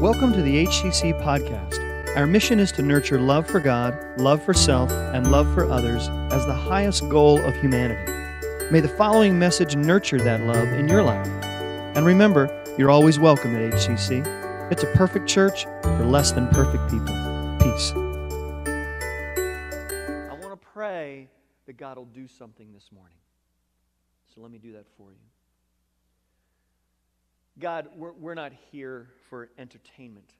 Welcome to the HCC podcast. Our mission is to nurture love for God, love for self, and love for others as the highest goal of humanity. May the following message nurture that love in your life. And remember, you're always welcome at HCC. It's a perfect church for less than perfect people. Peace. I want to pray that God will do something this morning. So let me do that for you. God, we're, we're not here for entertainment.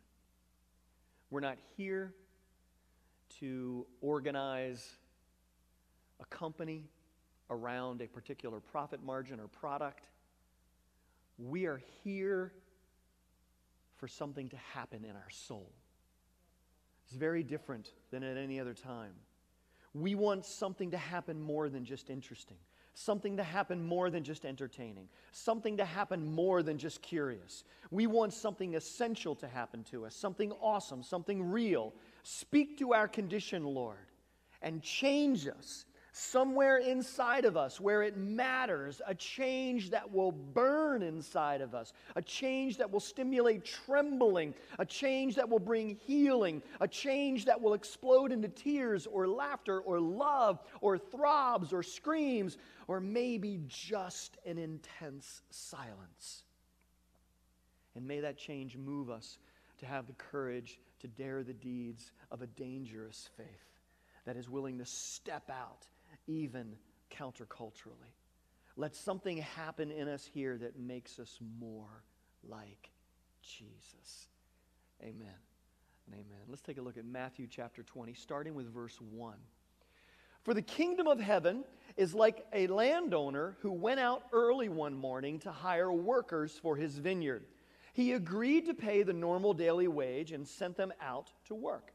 We're not here to organize a company around a particular profit margin or product. We are here for something to happen in our soul. It's very different than at any other time. We want something to happen more than just interesting something to happen more than just entertaining, something to happen more than just curious. We want something essential to happen to us, something awesome, something real. Speak to our condition, Lord, and change us somewhere inside of us where it matters, a change that will burn inside of us, a change that will stimulate trembling, a change that will bring healing, a change that will explode into tears or laughter or love or throbs or screams or maybe just an intense silence. And may that change move us to have the courage to dare the deeds of a dangerous faith that is willing to step out even counterculturally. Let something happen in us here that makes us more like Jesus. Amen amen. Let's take a look at Matthew chapter 20, starting with verse 1. For the kingdom of heaven is like a landowner who went out early one morning to hire workers for his vineyard. He agreed to pay the normal daily wage and sent them out to work.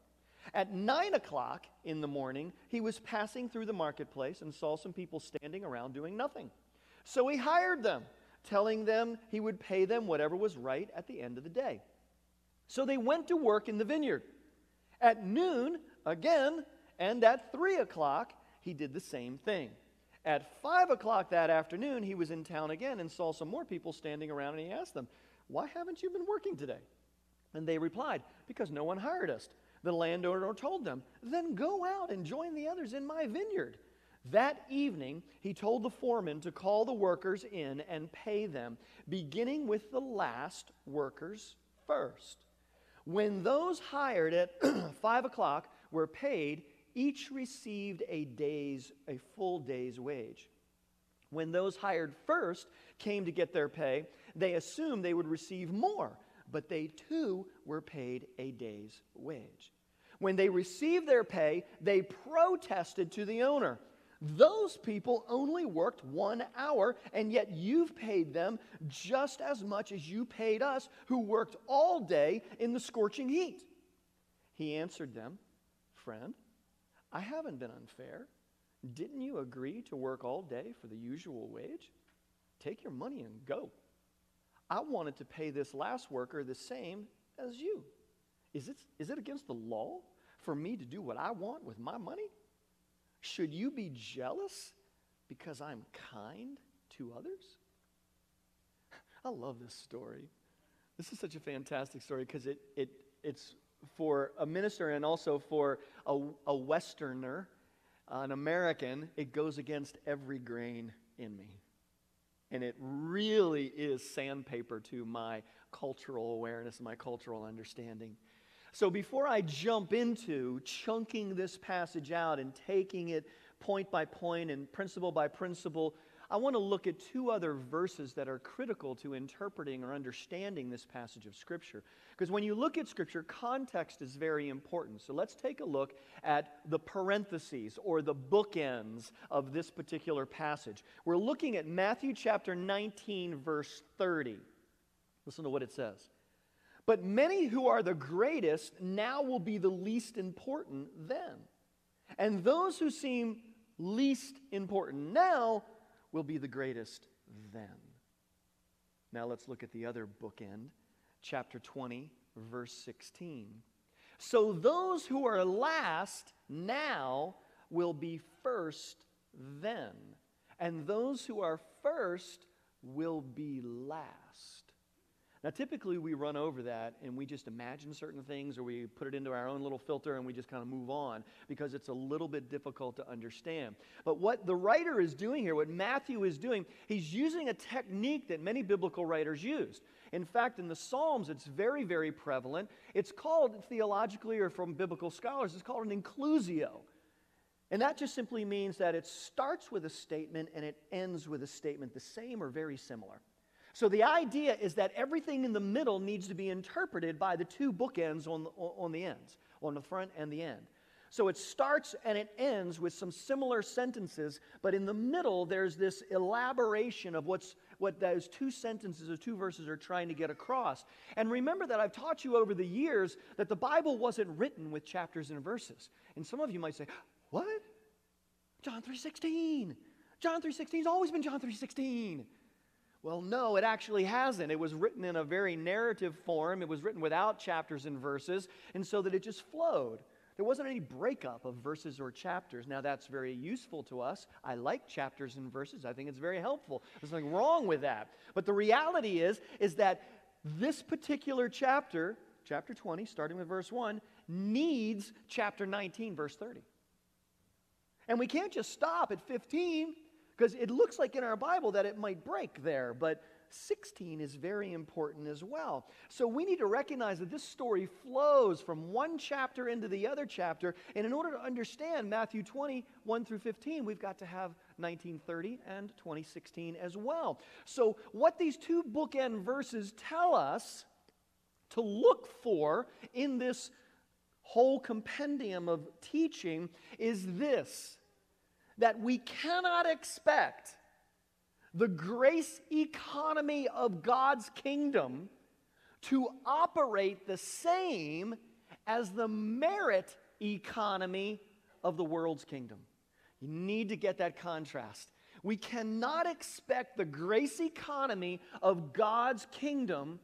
At nine o'clock in the morning, he was passing through the marketplace and saw some people standing around doing nothing. So he hired them, telling them he would pay them whatever was right at the end of the day. So they went to work in the vineyard. At noon, again, and at three o'clock, he did the same thing. At five o'clock that afternoon, he was in town again and saw some more people standing around, and he asked them, Why haven't you been working today? And they replied, Because no one hired us. The landowner told them, Then go out and join the others in my vineyard. That evening, he told the foreman to call the workers in and pay them, beginning with the last workers first. When those hired at five o'clock were paid, each received a day's, a full day's wage. When those hired first came to get their pay, they assumed they would receive more, but they too were paid a day's wage. When they received their pay, they protested to the owner. Those people only worked one hour, and yet you've paid them just as much as you paid us, who worked all day in the scorching heat. He answered them, Friend, I haven't been unfair. Didn't you agree to work all day for the usual wage? Take your money and go. I wanted to pay this last worker the same as you. Is it, is it against the law for me to do what I want with my money? Should you be jealous because I'm kind to others? I love this story. This is such a fantastic story because it, it, it's for a minister and also for a, a Westerner, an American, it goes against every grain in me. And it really is sandpaper to my cultural awareness, and my cultural understanding. So before I jump into chunking this passage out and taking it point by point and principle by principle, I want to look at two other verses that are critical to interpreting or understanding this passage of Scripture. Because when you look at Scripture, context is very important. So let's take a look at the parentheses or the bookends of this particular passage. We're looking at Matthew chapter 19, verse 30. Listen to what it says. But many who are the greatest now will be the least important then. And those who seem least important now will be the greatest then. Now let's look at the other bookend, chapter 20, verse 16. So those who are last now will be first then, and those who are first will be last. Now, typically we run over that and we just imagine certain things or we put it into our own little filter and we just kind of move on because it's a little bit difficult to understand. But what the writer is doing here, what Matthew is doing, he's using a technique that many biblical writers used. In fact, in the Psalms, it's very, very prevalent. It's called, theologically or from biblical scholars, it's called an inclusio. And that just simply means that it starts with a statement and it ends with a statement the same or very similar. So the idea is that everything in the middle needs to be interpreted by the two bookends on the, on the ends, on the front and the end. So it starts and it ends with some similar sentences, but in the middle there's this elaboration of what's what those two sentences or two verses are trying to get across. And remember that I've taught you over the years that the Bible wasn't written with chapters and verses. And some of you might say, "What? John 3:16. John 3:16 has always been John 3:16." Well, no, it actually hasn't. It was written in a very narrative form. It was written without chapters and verses, and so that it just flowed. There wasn't any breakup of verses or chapters. Now, that's very useful to us. I like chapters and verses. I think it's very helpful. There's nothing wrong with that. But the reality is, is that this particular chapter, chapter 20, starting with verse 1, needs chapter 19, verse 30. And we can't just stop at 15 because it looks like in our Bible that it might break there, but 16 is very important as well. So we need to recognize that this story flows from one chapter into the other chapter. And in order to understand Matthew 20, 1 through 15, we've got to have 1930 and 2016 as well. So, what these two bookend verses tell us to look for in this whole compendium of teaching is this that we cannot expect the grace economy of God's kingdom to operate the same as the merit economy of the world's kingdom. You need to get that contrast. We cannot expect the grace economy of God's kingdom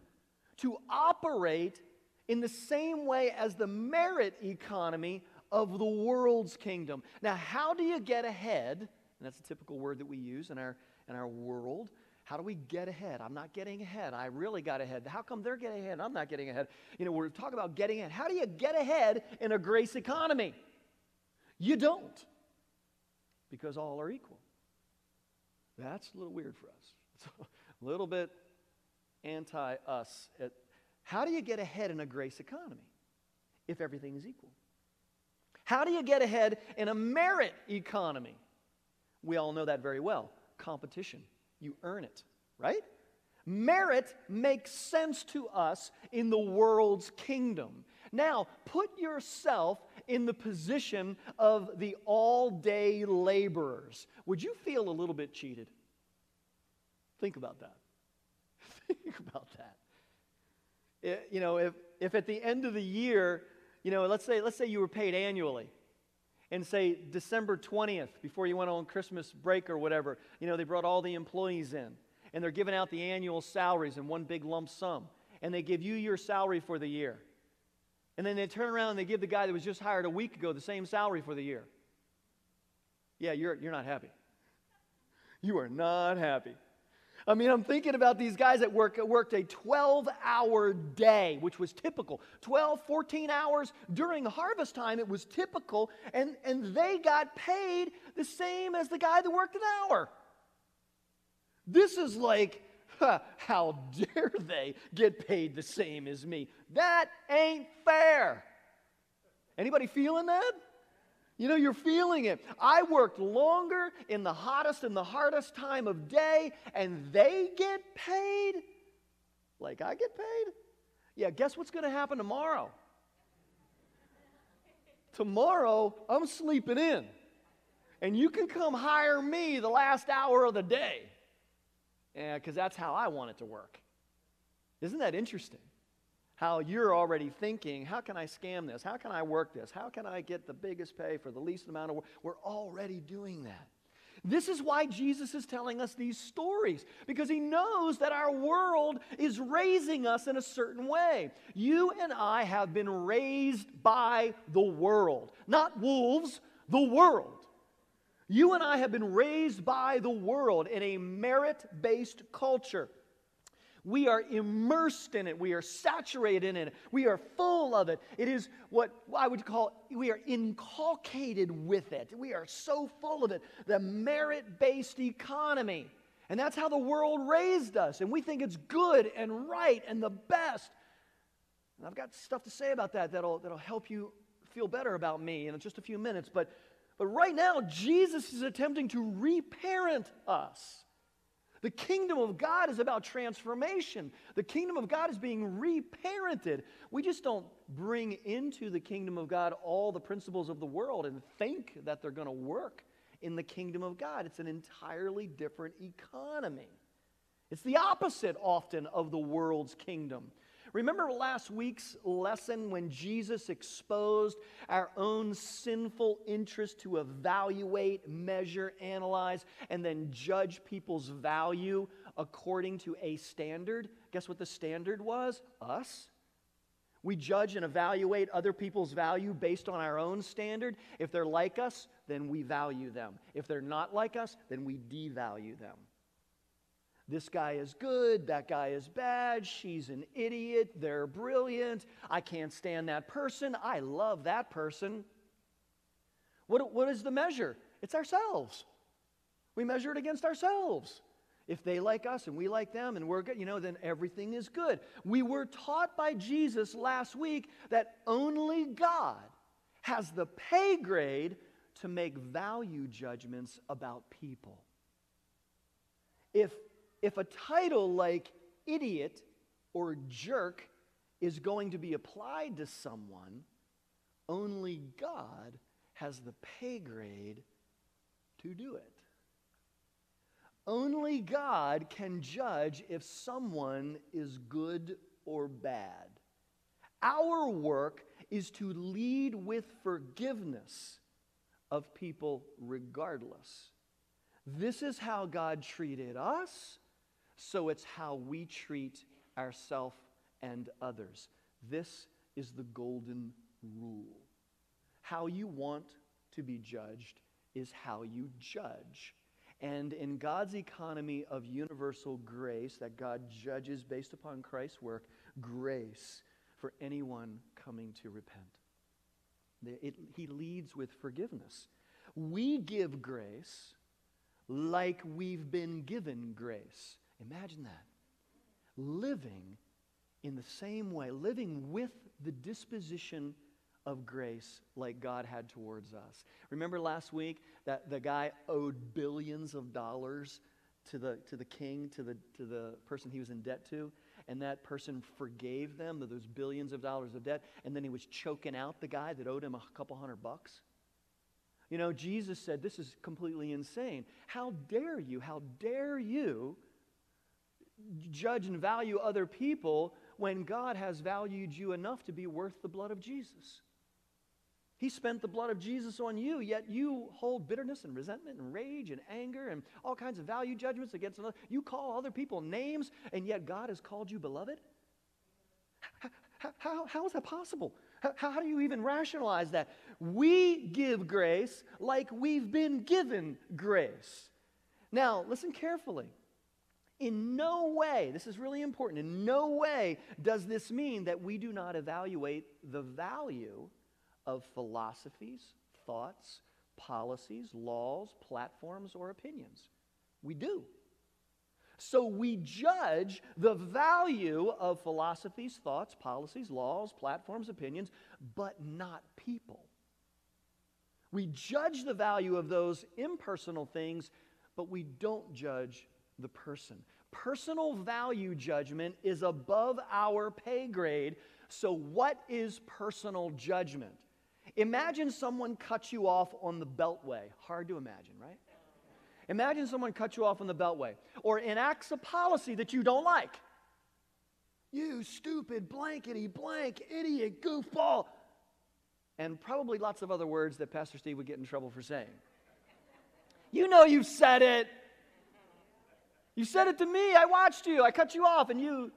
to operate in the same way as the merit economy of the world's kingdom. Now, how do you get ahead? And that's a typical word that we use in our, in our world. How do we get ahead? I'm not getting ahead. I really got ahead. How come they're getting ahead? I'm not getting ahead. You know, we're talking about getting ahead. How do you get ahead in a grace economy? You don't, because all are equal. That's a little weird for us. It's a little bit anti us. How do you get ahead in a grace economy if everything is equal? How do you get ahead in a merit economy? We all know that very well. Competition. You earn it, right? Merit makes sense to us in the world's kingdom. Now, put yourself in the position of the all day laborers. Would you feel a little bit cheated? Think about that. Think about that. It, you know, if, if at the end of the year you know, let's say, let's say you were paid annually. And say December 20th, before you went on Christmas break or whatever, you know, they brought all the employees in. And they're giving out the annual salaries in one big lump sum. And they give you your salary for the year. And then they turn around and they give the guy that was just hired a week ago the same salary for the year. Yeah, you're, you're not happy. You are not happy. I mean, I'm thinking about these guys that work, worked a 12 hour day, which was typical. 12, 14 hours during harvest time, it was typical, and, and they got paid the same as the guy that worked an hour. This is like, huh, how dare they get paid the same as me? That ain't fair. Anybody feeling that? You know, you're feeling it. I worked longer in the hottest and the hardest time of day, and they get paid like I get paid? Yeah, guess what's going to happen tomorrow? tomorrow, I'm sleeping in. And you can come hire me the last hour of the day. Yeah, because that's how I want it to work. Isn't that interesting? How you're already thinking, how can I scam this? How can I work this? How can I get the biggest pay for the least amount of work? We're already doing that. This is why Jesus is telling us these stories, because he knows that our world is raising us in a certain way. You and I have been raised by the world, not wolves, the world. You and I have been raised by the world in a merit based culture. We are immersed in it. We are saturated in it. We are full of it. It is what I would call, we are inculcated with it. We are so full of it. The merit based economy. And that's how the world raised us. And we think it's good and right and the best. And I've got stuff to say about that that'll, that'll help you feel better about me in just a few minutes. But, but right now, Jesus is attempting to reparent us. The kingdom of God is about transformation. The kingdom of God is being reparented. We just don't bring into the kingdom of God all the principles of the world and think that they're going to work in the kingdom of God. It's an entirely different economy. It's the opposite often of the world's kingdom. Remember last week's lesson when Jesus exposed our own sinful interest to evaluate, measure, analyze, and then judge people's value according to a standard? Guess what the standard was? Us. We judge and evaluate other people's value based on our own standard. If they're like us, then we value them. If they're not like us, then we devalue them. This guy is good, that guy is bad, she's an idiot, they're brilliant, I can't stand that person, I love that person. What, what is the measure? It's ourselves. We measure it against ourselves. If they like us and we like them and we're good, you know, then everything is good. We were taught by Jesus last week that only God has the pay grade to make value judgments about people. If if a title like idiot or jerk is going to be applied to someone, only God has the pay grade to do it. Only God can judge if someone is good or bad. Our work is to lead with forgiveness of people regardless. This is how God treated us so it's how we treat ourselves and others. This is the golden rule. How you want to be judged is how you judge. And in God's economy of universal grace, that God judges based upon Christ's work, grace for anyone coming to repent. It, he leads with forgiveness. We give grace like we've been given grace. Imagine that. Living in the same way, living with the disposition of grace like God had towards us. Remember last week that the guy owed billions of dollars to the, to the king, to the, to the person he was in debt to? And that person forgave them those billions of dollars of debt, and then he was choking out the guy that owed him a couple hundred bucks. You know, Jesus said, This is completely insane. How dare you? How dare you judge and value other people when God has valued you enough to be worth the blood of Jesus. He spent the blood of Jesus on you, yet you hold bitterness and resentment and rage and anger and all kinds of value judgments against another. You call other people names, and yet God has called you beloved? How, how, how is that possible? How, how do you even rationalize that? We give grace like we've been given grace. Now, listen carefully. In no way, this is really important, in no way does this mean that we do not evaluate the value of philosophies, thoughts, policies, laws, platforms, or opinions. We do. So we judge the value of philosophies, thoughts, policies, laws, platforms, opinions, but not people. We judge the value of those impersonal things, but we don't judge the person. Personal value judgment is above our pay grade. So, what is personal judgment? Imagine someone cuts you off on the beltway. Hard to imagine, right? Imagine someone cuts you off on the beltway or enacts a policy that you don't like. You stupid blankety blank idiot goofball. And probably lots of other words that Pastor Steve would get in trouble for saying. You know you've said it. You said it to me. I watched you. I cut you off, and you.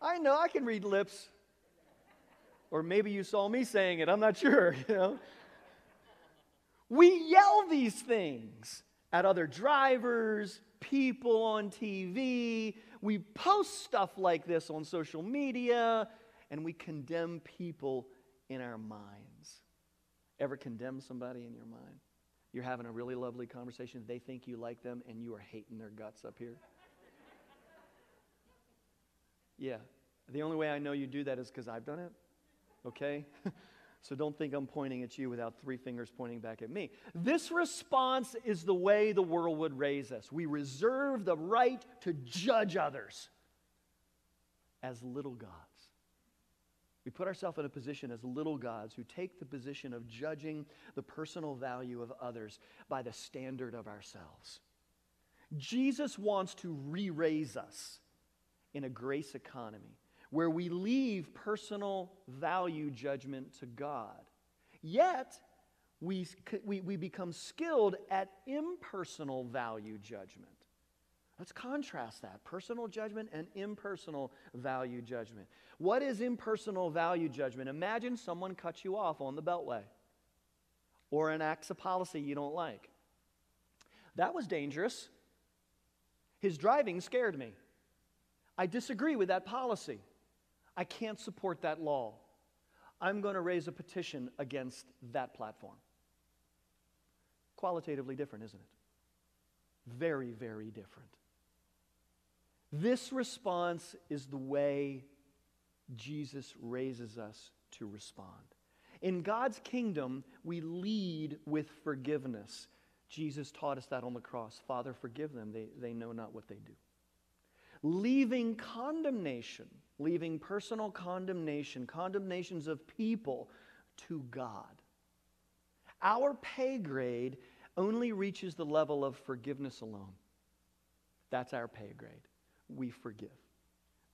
I know I can read lips. Or maybe you saw me saying it. I'm not sure, you know. We yell these things at other drivers, people on TV. we post stuff like this on social media and we condemn people in our minds. Ever condemn somebody in your mind? You're having a really lovely conversation. They think you like them, and you are hating their guts up here. yeah. The only way I know you do that is because I've done it. Okay? so don't think I'm pointing at you without three fingers pointing back at me. This response is the way the world would raise us. We reserve the right to judge others as little gods. We put ourselves in a position as little gods who take the position of judging the personal value of others by the standard of ourselves. Jesus wants to re raise us in a grace economy where we leave personal value judgment to God. Yet, we, we, we become skilled at impersonal value judgment. Let's contrast that personal judgment and impersonal value judgment. What is impersonal value judgment? Imagine someone cuts you off on the beltway or enacts a policy you don't like. That was dangerous. His driving scared me. I disagree with that policy. I can't support that law. I'm going to raise a petition against that platform. Qualitatively different, isn't it? Very, very different. This response is the way Jesus raises us to respond. In God's kingdom, we lead with forgiveness. Jesus taught us that on the cross. Father, forgive them. They, they know not what they do. Leaving condemnation, leaving personal condemnation, condemnations of people to God. Our pay grade only reaches the level of forgiveness alone. That's our pay grade we forgive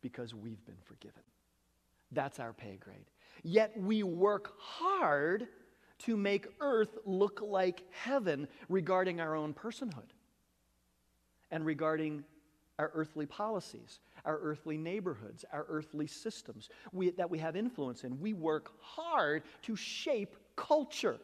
because we've been forgiven. That's our pay grade. Yet we work hard to make earth look like heaven regarding our own personhood and regarding our earthly policies, our earthly neighborhoods, our earthly systems we, that we have influence in. We work hard to shape culture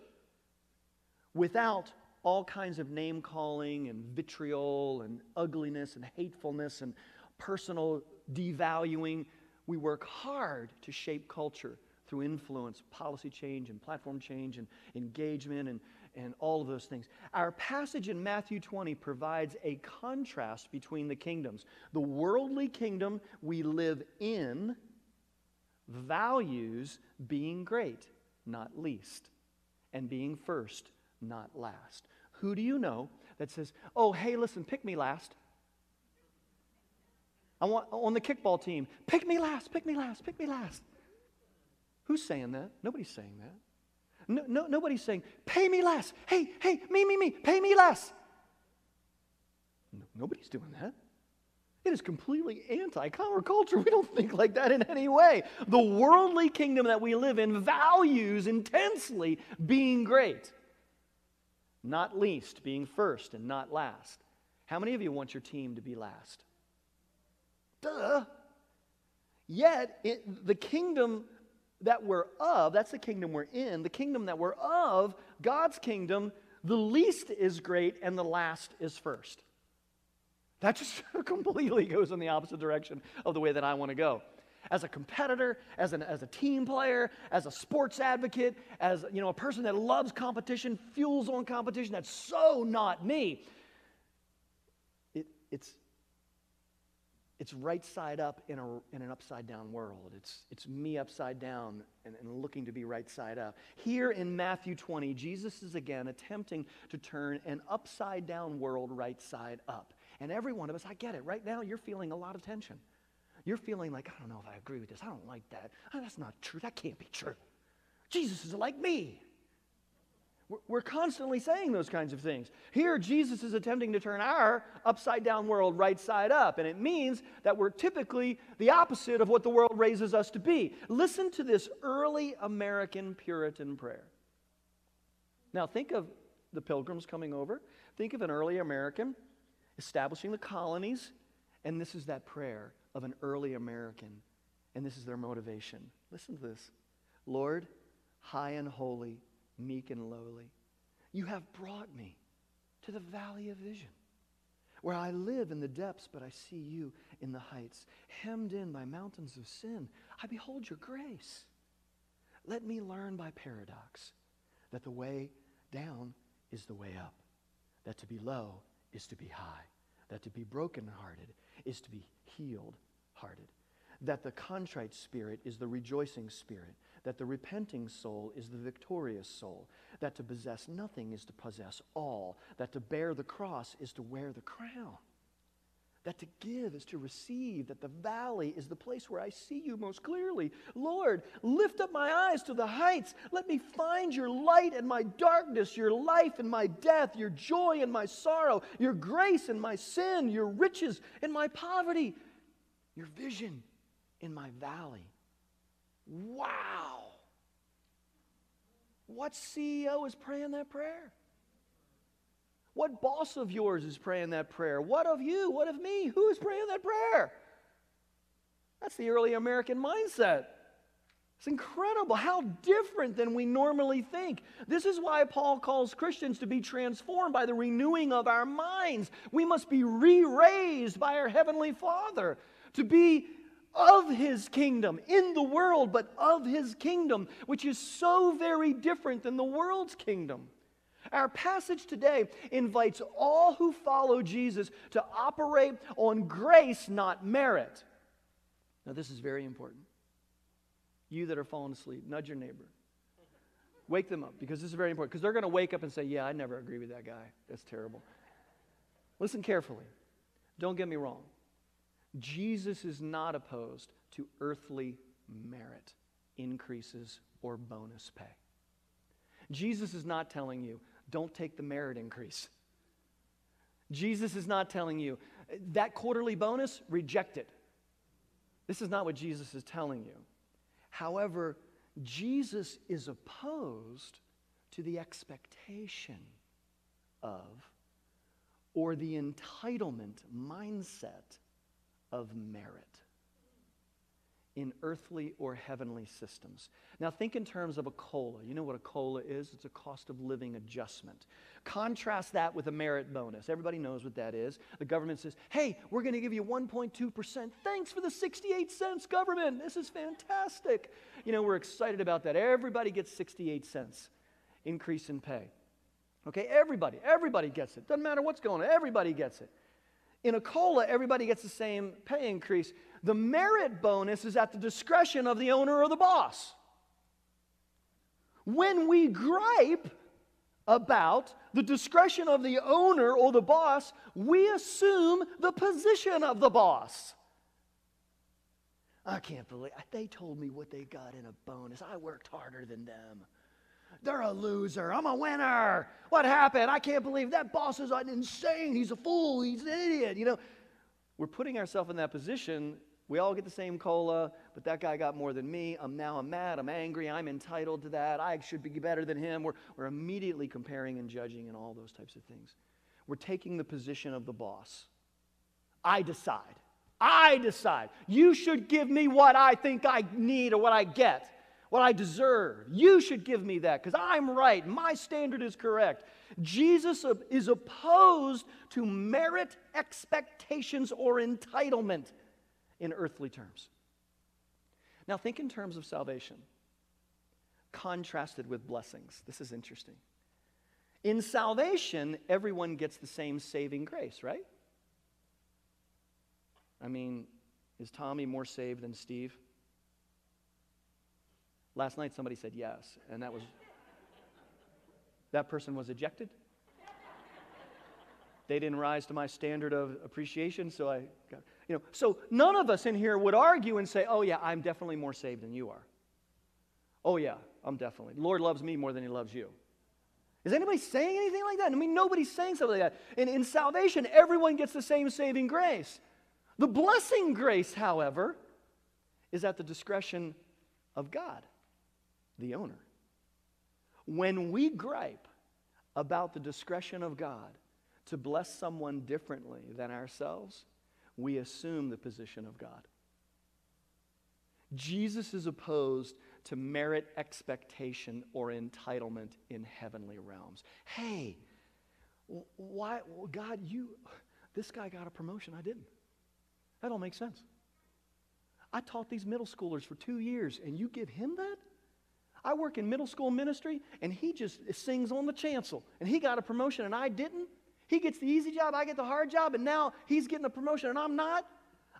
without all kinds of name calling and vitriol and ugliness and hatefulness and personal devaluing. We work hard to shape culture through influence, policy change, and platform change, and engagement, and, and all of those things. Our passage in Matthew 20 provides a contrast between the kingdoms. The worldly kingdom we live in values being great, not least, and being first, not last. Who do you know that says, oh, hey, listen, pick me last? I want on the kickball team, pick me last, pick me last, pick me last. Who's saying that? Nobody's saying that. No, no, nobody's saying, pay me less. Hey, hey, me, me, me, pay me less. No, nobody's doing that. It is completely anti counterculture. We don't think like that in any way. The worldly kingdom that we live in values intensely being great, not least, being first, and not last. How many of you want your team to be last? Duh. Yet, it, the kingdom that we're of, that's the kingdom we're in, the kingdom that we're of, God's kingdom, the least is great and the last is first. That just completely goes in the opposite direction of the way that I want to go. As a competitor, as, an, as a team player, as a sports advocate, as you know, a person that loves competition, fuels on competition, that's so not me. It, it's, it's right side up in, a, in an upside down world. It's, it's me upside down and, and looking to be right side up. Here in Matthew 20, Jesus is again attempting to turn an upside down world right side up. And every one of us, I get it. Right now, you're feeling a lot of tension. You're feeling like, I don't know if I agree with this. I don't like that. Oh, that's not true. That can't be true. Jesus is like me. We're constantly saying those kinds of things. Here, Jesus is attempting to turn our upside down world right side up, and it means that we're typically the opposite of what the world raises us to be. Listen to this early American Puritan prayer. Now, think of the pilgrims coming over, think of an early American establishing the colonies, and this is that prayer of an early American, and this is their motivation. Listen to this Lord, high and holy meek and lowly. You have brought me to the valley of vision, where I live in the depths, but I see you in the heights. Hemmed in by mountains of sin, I behold your grace. Let me learn by paradox that the way down is the way up, that to be low is to be high, that to be brokenhearted is to be healed hearted, that the contrite spirit is the rejoicing spirit, that the repenting soul is the victorious soul, that to possess nothing is to possess all, that to bear the cross is to wear the crown, that to give is to receive, that the valley is the place where I see you most clearly. Lord, lift up my eyes to the heights. Let me find your light in my darkness, your life in my death, your joy in my sorrow, your grace in my sin, your riches in my poverty, your vision in my valley. Wow. What CEO is praying that prayer? What boss of yours is praying that prayer? What of you? What of me? Who is praying that prayer? That's the early American mindset. It's incredible how different than we normally think. This is why Paul calls Christians to be transformed by the renewing of our minds. We must be re raised by our Heavenly Father to be of his kingdom in the world, but of his kingdom, which is so very different than the world's kingdom. Our passage today invites all who follow Jesus to operate on grace, not merit. Now, this is very important. You that are falling asleep, nudge your neighbor. Wake them up because this is very important because they're going to wake up and say, Yeah, I never agree with that guy. That's terrible. Listen carefully. Don't get me wrong. Jesus is not opposed to earthly merit increases or bonus pay. Jesus is not telling you, don't take the merit increase. Jesus is not telling you, that quarterly bonus, reject it. This is not what Jesus is telling you. However, Jesus is opposed to the expectation of or the entitlement mindset of merit in earthly or heavenly systems. Now, think in terms of a COLA. You know what a COLA is? It's a cost of living adjustment. Contrast that with a merit bonus. Everybody knows what that is. The government says, hey, we're going to give you 1.2%. Thanks for the 68 cents, government. This is fantastic. You know, we're excited about that. Everybody gets 68 cents increase in pay. Okay, everybody, everybody gets it. Doesn't matter what's going on, everybody gets it. In a COLA, everybody gets the same pay increase. The merit bonus is at the discretion of the owner or the boss. When we gripe about the discretion of the owner or the boss, we assume the position of the boss. I can't believe they told me what they got in a bonus. I worked harder than them. They're a loser. I'm a winner. What happened? I can't believe that boss is insane. He's a fool. He's an idiot. You know, we're putting ourselves in that position. We all get the same cola, but that guy got more than me. I'm now I'm mad. I'm angry. I'm entitled to that. I should be better than him. We're, we're immediately comparing and judging and all those types of things. We're taking the position of the boss. I decide. I decide. You should give me what I think I need or what I get what I deserve. You should give me that because I'm right. My standard is correct. Jesus is opposed to merit expectations or entitlement in earthly terms. Now, think in terms of salvation, contrasted with blessings. This is interesting. In salvation, everyone gets the same saving grace, right? I mean, is Tommy more saved than Steve? Last night somebody said yes, and that was that person was ejected. They didn't rise to my standard of appreciation, so I got, you know, so none of us in here would argue and say, "Oh yeah, I'm definitely more saved than you are." Oh yeah, I'm definitely. The Lord loves me more than he loves you. Is anybody saying anything like that? I mean, nobody's saying something like that. And in salvation, everyone gets the same saving grace. The blessing grace, however, is at the discretion of God the owner. When we gripe about the discretion of God to bless someone differently than ourselves, we assume the position of God. Jesus is opposed to merit expectation or entitlement in heavenly realms. Hey, why, God, you, this guy got a promotion, I didn't. That don't make sense. I taught these middle schoolers for two years, and you give him that? I work in middle school ministry, and he just sings on the chancel, and he got a promotion, and I didn't. He gets the easy job, I get the hard job, and now he's getting a promotion, and I'm not.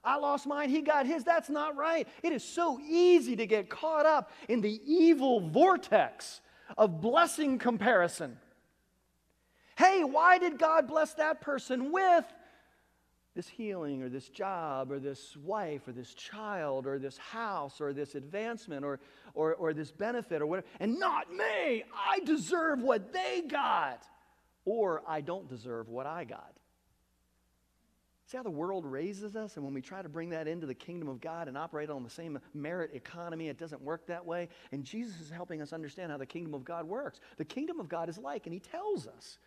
I lost mine, he got his. That's not right. It is so easy to get caught up in the evil vortex of blessing comparison. Hey, why did God bless that person with this healing or this job or this wife or this child or this house or this advancement or, or, or this benefit or whatever, and not me? I deserve what they got, or I don't deserve what I got. See how the world raises us? And when we try to bring that into the kingdom of God and operate on the same merit economy, it doesn't work that way. And Jesus is helping us understand how the kingdom of God works. The kingdom of God is like, and He tells us.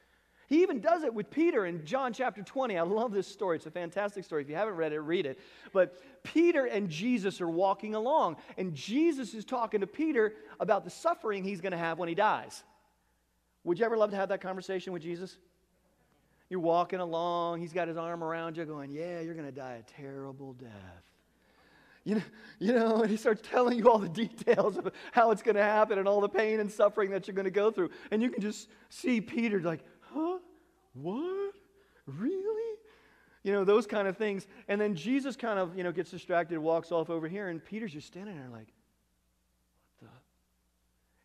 He even does it with Peter in John chapter 20. I love this story. It's a fantastic story. If you haven't read it, read it. But Peter and Jesus are walking along, and Jesus is talking to Peter about the suffering he's going to have when he dies. Would you ever love to have that conversation with Jesus? You're walking along, he's got his arm around you, going, Yeah, you're going to die a terrible death. You know, you know, and he starts telling you all the details of how it's going to happen and all the pain and suffering that you're going to go through. And you can just see Peter like? What? Really? You know, those kind of things. And then Jesus kind of, you know, gets distracted, walks off over here, and Peter's just standing there like, What the?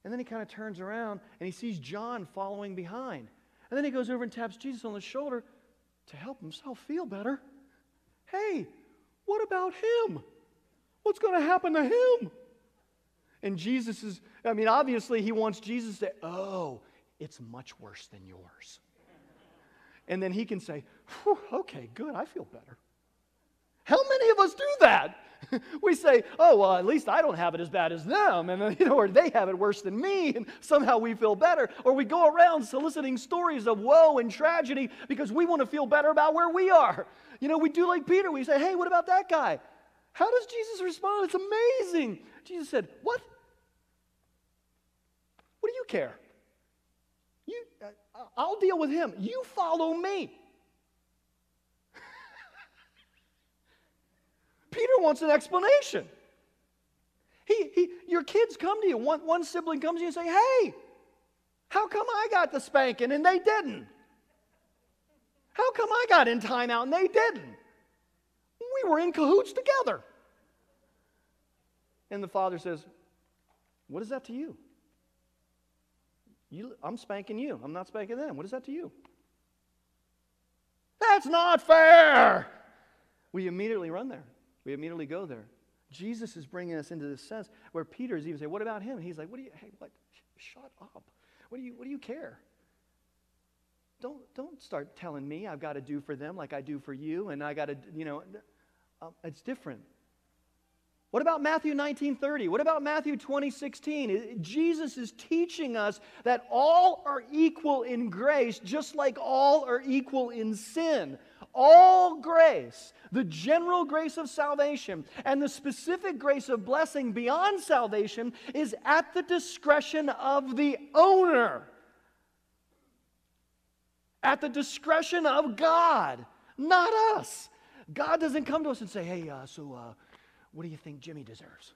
And then he kind of turns around and he sees John following behind. And then he goes over and taps Jesus on the shoulder to help himself feel better. Hey, what about him? What's going to happen to him? And Jesus is, I mean, obviously he wants Jesus to, oh, it's much worse than yours. And then he can say, okay, good, I feel better. How many of us do that? we say, oh, well, at least I don't have it as bad as them, and you know, or they have it worse than me, and somehow we feel better. Or we go around soliciting stories of woe and tragedy because we want to feel better about where we are. You know, we do like Peter. We say, hey, what about that guy? How does Jesus respond? It's amazing. Jesus said, what? What do you care? You, uh, I'll deal with him. You follow me. Peter wants an explanation. He, he, your kids come to you. One, one sibling comes to you and say, Hey, how come I got the spanking and they didn't? How come I got in timeout and they didn't? We were in cahoots together. And the father says, What is that to you? You I'm spanking you. I'm not spanking them. What is that to you? That's not fair. We immediately run there. We immediately go there. Jesus is bringing us into this sense where Peter is even saying, What about him? And he's like, What do you, hey, what? Shut up. What do you, what do you care? Don't, don't start telling me I've got to do for them like I do for you, and I got to, you know, um, it's different. What about Matthew 19:30? What about Matthew 20:16? Jesus is teaching us that all are equal in grace just like all are equal in sin all grace, the general grace of salvation, and the specific grace of blessing beyond salvation is at the discretion of the owner. At the discretion of God, not us. God doesn't come to us and say, hey, uh, so uh, what do you think Jimmy deserves?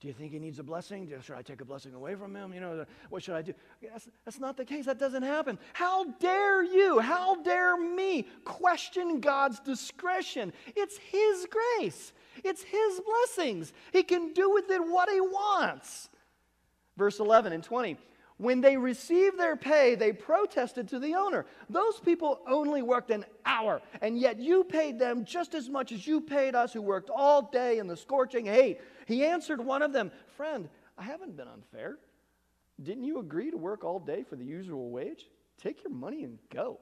Do you think he needs a blessing? Should I take a blessing away from him? You know, what should I do? That's, that's not the case. That doesn't happen. How dare you, how dare me question God's discretion? It's His grace, it's His blessings. He can do with it what He wants. Verse 11 and 20. When they received their pay, they protested to the owner. Those people only worked an hour, and yet you paid them just as much as you paid us who worked all day in the scorching heat. He answered one of them, Friend, I haven't been unfair. Didn't you agree to work all day for the usual wage? Take your money and go.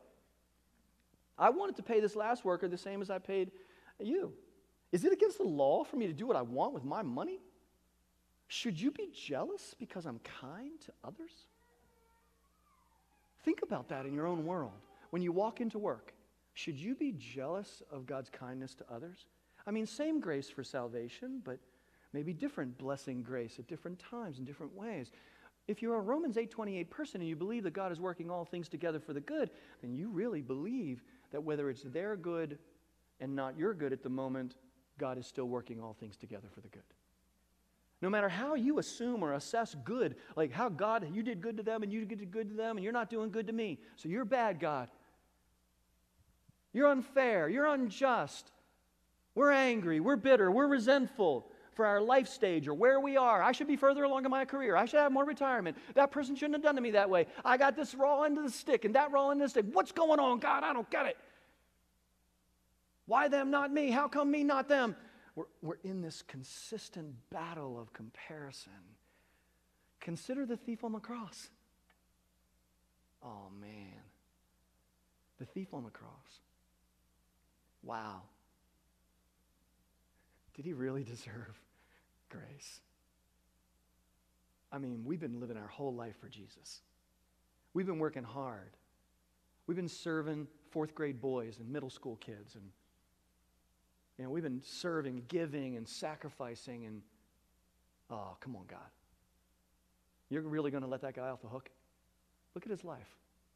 I wanted to pay this last worker the same as I paid you. Is it against the law for me to do what I want with my money? Should you be jealous because I'm kind to others? Think about that in your own world. When you walk into work, should you be jealous of God's kindness to others? I mean, same grace for salvation, but maybe different blessing grace at different times in different ways. If you're a Romans 8:28 person and you believe that God is working all things together for the good, then you really believe that whether it's their good and not your good at the moment, God is still working all things together for the good. No matter how you assume or assess good, like how God, you did good to them and you did good to them and you're not doing good to me. So you're bad, God. You're unfair. You're unjust. We're angry. We're bitter. We're resentful for our life stage or where we are. I should be further along in my career. I should have more retirement. That person shouldn't have done to me that way. I got this raw end of the stick and that raw end of the stick. What's going on, God? I don't get it. Why them, not me? How come me, not them? We're, we're in this consistent battle of comparison. Consider the thief on the cross. Oh, man. The thief on the cross. Wow. Did he really deserve grace? I mean, we've been living our whole life for Jesus. We've been working hard. We've been serving fourth grade boys and middle school kids and you know, we've been serving, giving, and sacrificing, and oh, come on, God. You're really going to let that guy off the hook? Look at his life.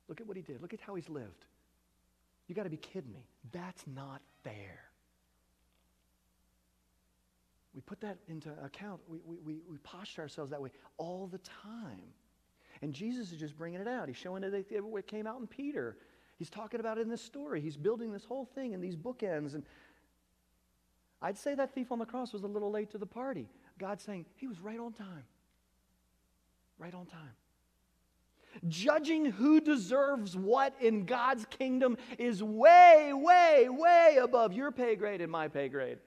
Look at what he did. Look at how he's lived. You got to be kidding me. That's not fair. We put that into account. We, we, we, we posture ourselves that way all the time. And Jesus is just bringing it out. He's showing it, it came out in Peter. He's talking about it in this story. He's building this whole thing in these bookends. And I'd say that thief on the cross was a little late to the party. God saying, he was right on time. Right on time. Judging who deserves what in God's kingdom is way, way, way above your pay grade and my pay grade.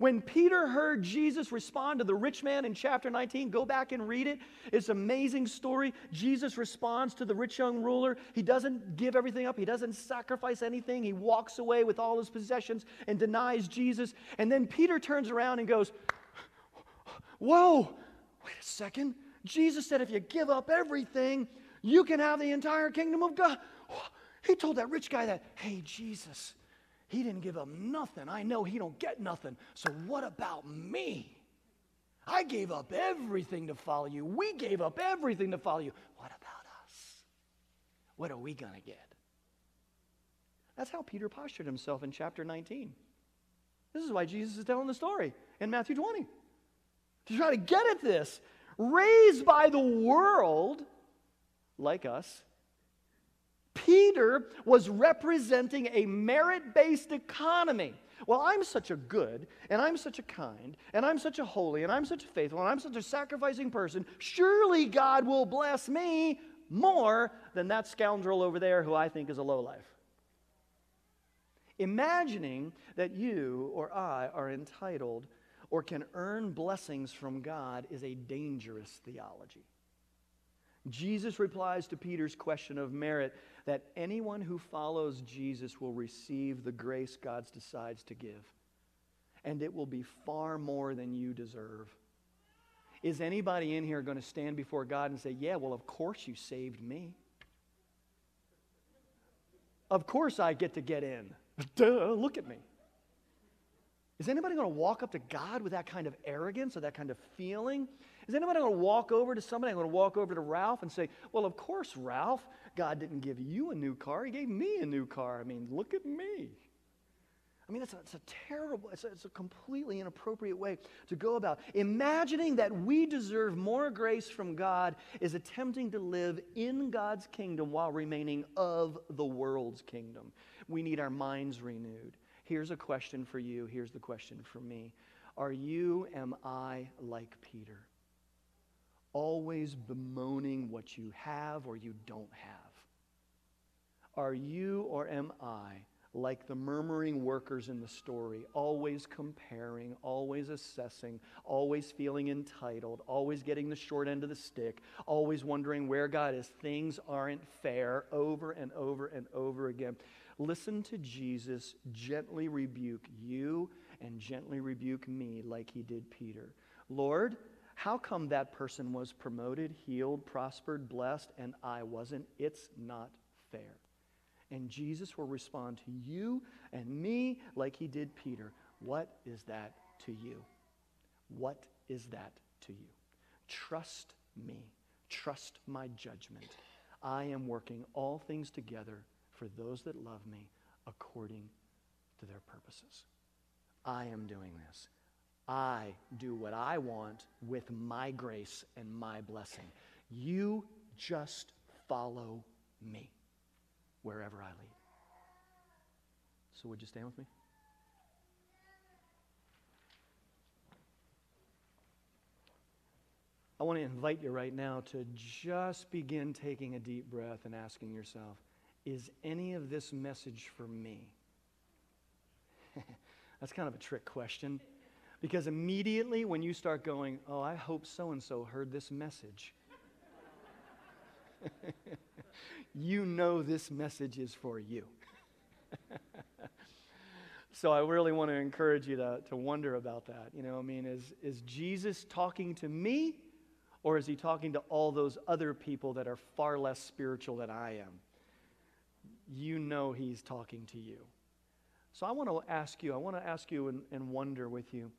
When Peter heard Jesus respond to the rich man in chapter 19, go back and read it. It's an amazing story. Jesus responds to the rich young ruler. He doesn't give everything up, he doesn't sacrifice anything. He walks away with all his possessions and denies Jesus. And then Peter turns around and goes, Whoa, wait a second. Jesus said, if you give up everything, you can have the entire kingdom of God. He told that rich guy that, hey, Jesus, he didn't give up nothing. I know he don't get nothing. So what about me? I gave up everything to follow you. We gave up everything to follow you. What about us? What are we going to get? That's how Peter postured himself in chapter 19. This is why Jesus is telling the story in Matthew 20. To try to get at this. Raised by the world, like us, Peter was representing a merit based economy. Well, I'm such a good, and I'm such a kind, and I'm such a holy, and I'm such a faithful, and I'm such a sacrificing person. Surely God will bless me more than that scoundrel over there who I think is a lowlife. Imagining that you or I are entitled or can earn blessings from God is a dangerous theology. Jesus replies to Peter's question of merit that anyone who follows Jesus will receive the grace God decides to give. And it will be far more than you deserve. Is anybody in here going to stand before God and say, Yeah, well, of course you saved me? Of course I get to get in. Duh, look at me. Is anybody going to walk up to God with that kind of arrogance or that kind of feeling? Is anybody going to walk over to somebody? I'm going to walk over to Ralph and say, Well, of course, Ralph, God didn't give you a new car. He gave me a new car. I mean, look at me. I mean, it's a, it's a terrible, it's a, it's a completely inappropriate way to go about. Imagining that we deserve more grace from God is attempting to live in God's kingdom while remaining of the world's kingdom. We need our minds renewed. Here's a question for you. Here's the question for me. Are you, am I like Peter? Always bemoaning what you have or you don't have? Are you or am I like the murmuring workers in the story, always comparing, always assessing, always feeling entitled, always getting the short end of the stick, always wondering where God is? Things aren't fair over and over and over again. Listen to Jesus gently rebuke you and gently rebuke me like he did Peter. Lord, how come that person was promoted, healed, prospered, blessed, and I wasn't? It's not fair. And Jesus will respond to you and me like he did Peter. What is that to you? What is that to you? Trust me. Trust my judgment. I am working all things together for those that love me according to their purposes. I am doing this. I do what I want with my grace and my blessing. You just follow me wherever I lead. So, would you stand with me? I want to invite you right now to just begin taking a deep breath and asking yourself, is any of this message for me? That's kind of a trick question. Because immediately when you start going, oh, I hope so and so heard this message, you know this message is for you. so I really want to encourage you to, to wonder about that. You know, I mean, is, is Jesus talking to me or is he talking to all those other people that are far less spiritual than I am? You know he's talking to you. So I want to ask you, I want to ask you and, and wonder with you.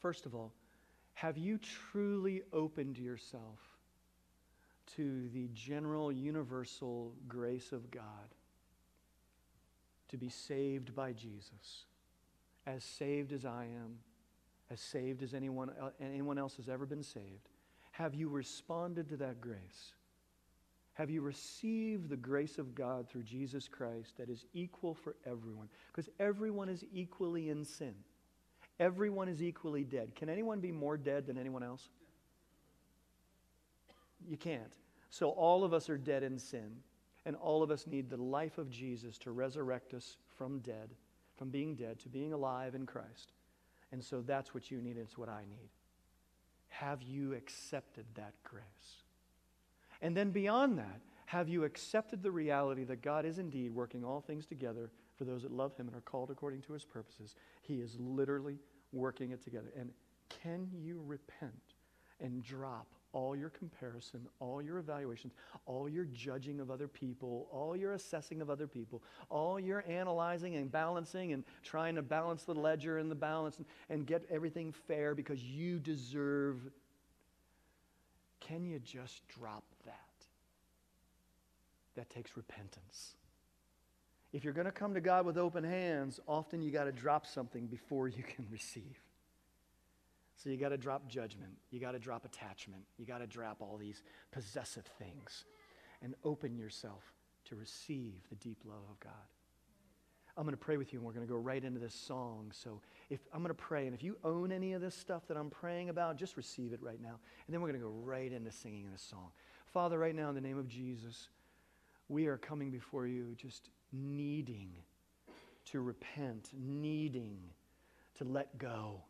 First of all, have you truly opened yourself to the general, universal grace of God to be saved by Jesus? As saved as I am, as saved as anyone, anyone else has ever been saved. Have you responded to that grace? Have you received the grace of God through Jesus Christ that is equal for everyone? Because everyone is equally in sin. Everyone is equally dead. Can anyone be more dead than anyone else? You can't. So all of us are dead in sin, and all of us need the life of Jesus to resurrect us from dead, from being dead to being alive in Christ. And so that's what you need, it's what I need. Have you accepted that grace? And then beyond that, have you accepted the reality that God is indeed working all things together for those that love Him and are called according to His purposes? He is literally working it together. And can you repent and drop all your comparison, all your evaluations, all your judging of other people, all your assessing of other people, all your analyzing and balancing and trying to balance the ledger and the balance and, and get everything fair because you deserve. Can you just drop that? That takes repentance. If you're going to come to God with open hands, often you got to drop something before you can receive. So you got to drop judgment. You got to drop attachment. You got to drop all these possessive things and open yourself to receive the deep love of God. I'm going to pray with you and we're going to go right into this song. So if I'm going to pray and if you own any of this stuff that I'm praying about, just receive it right now. And then we're going to go right into singing this song. Father, right now in the name of Jesus, we are coming before you just needing to repent, needing to let go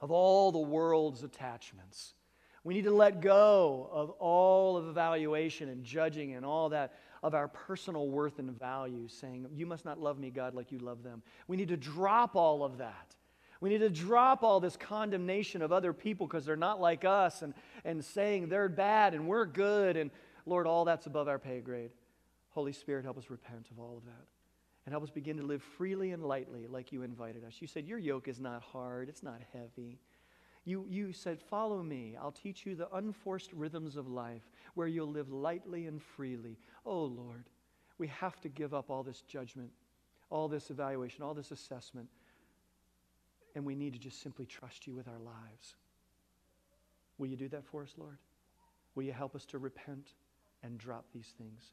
of all the world's attachments. We need to let go of all of evaluation and judging and all that of our personal worth and value, saying, You must not love me, God, like you love them. We need to drop all of that. We need to drop all this condemnation of other people because they're not like us and, and saying they're bad and we're good. And Lord, all that's above our pay grade. Holy Spirit, help us repent of all of that and help us begin to live freely and lightly like you invited us. You said, Your yoke is not hard, it's not heavy. You, you said, Follow me. I'll teach you the unforced rhythms of life where you'll live lightly and freely. Oh, Lord, we have to give up all this judgment, all this evaluation, all this assessment, and we need to just simply trust you with our lives. Will you do that for us, Lord? Will you help us to repent and drop these things?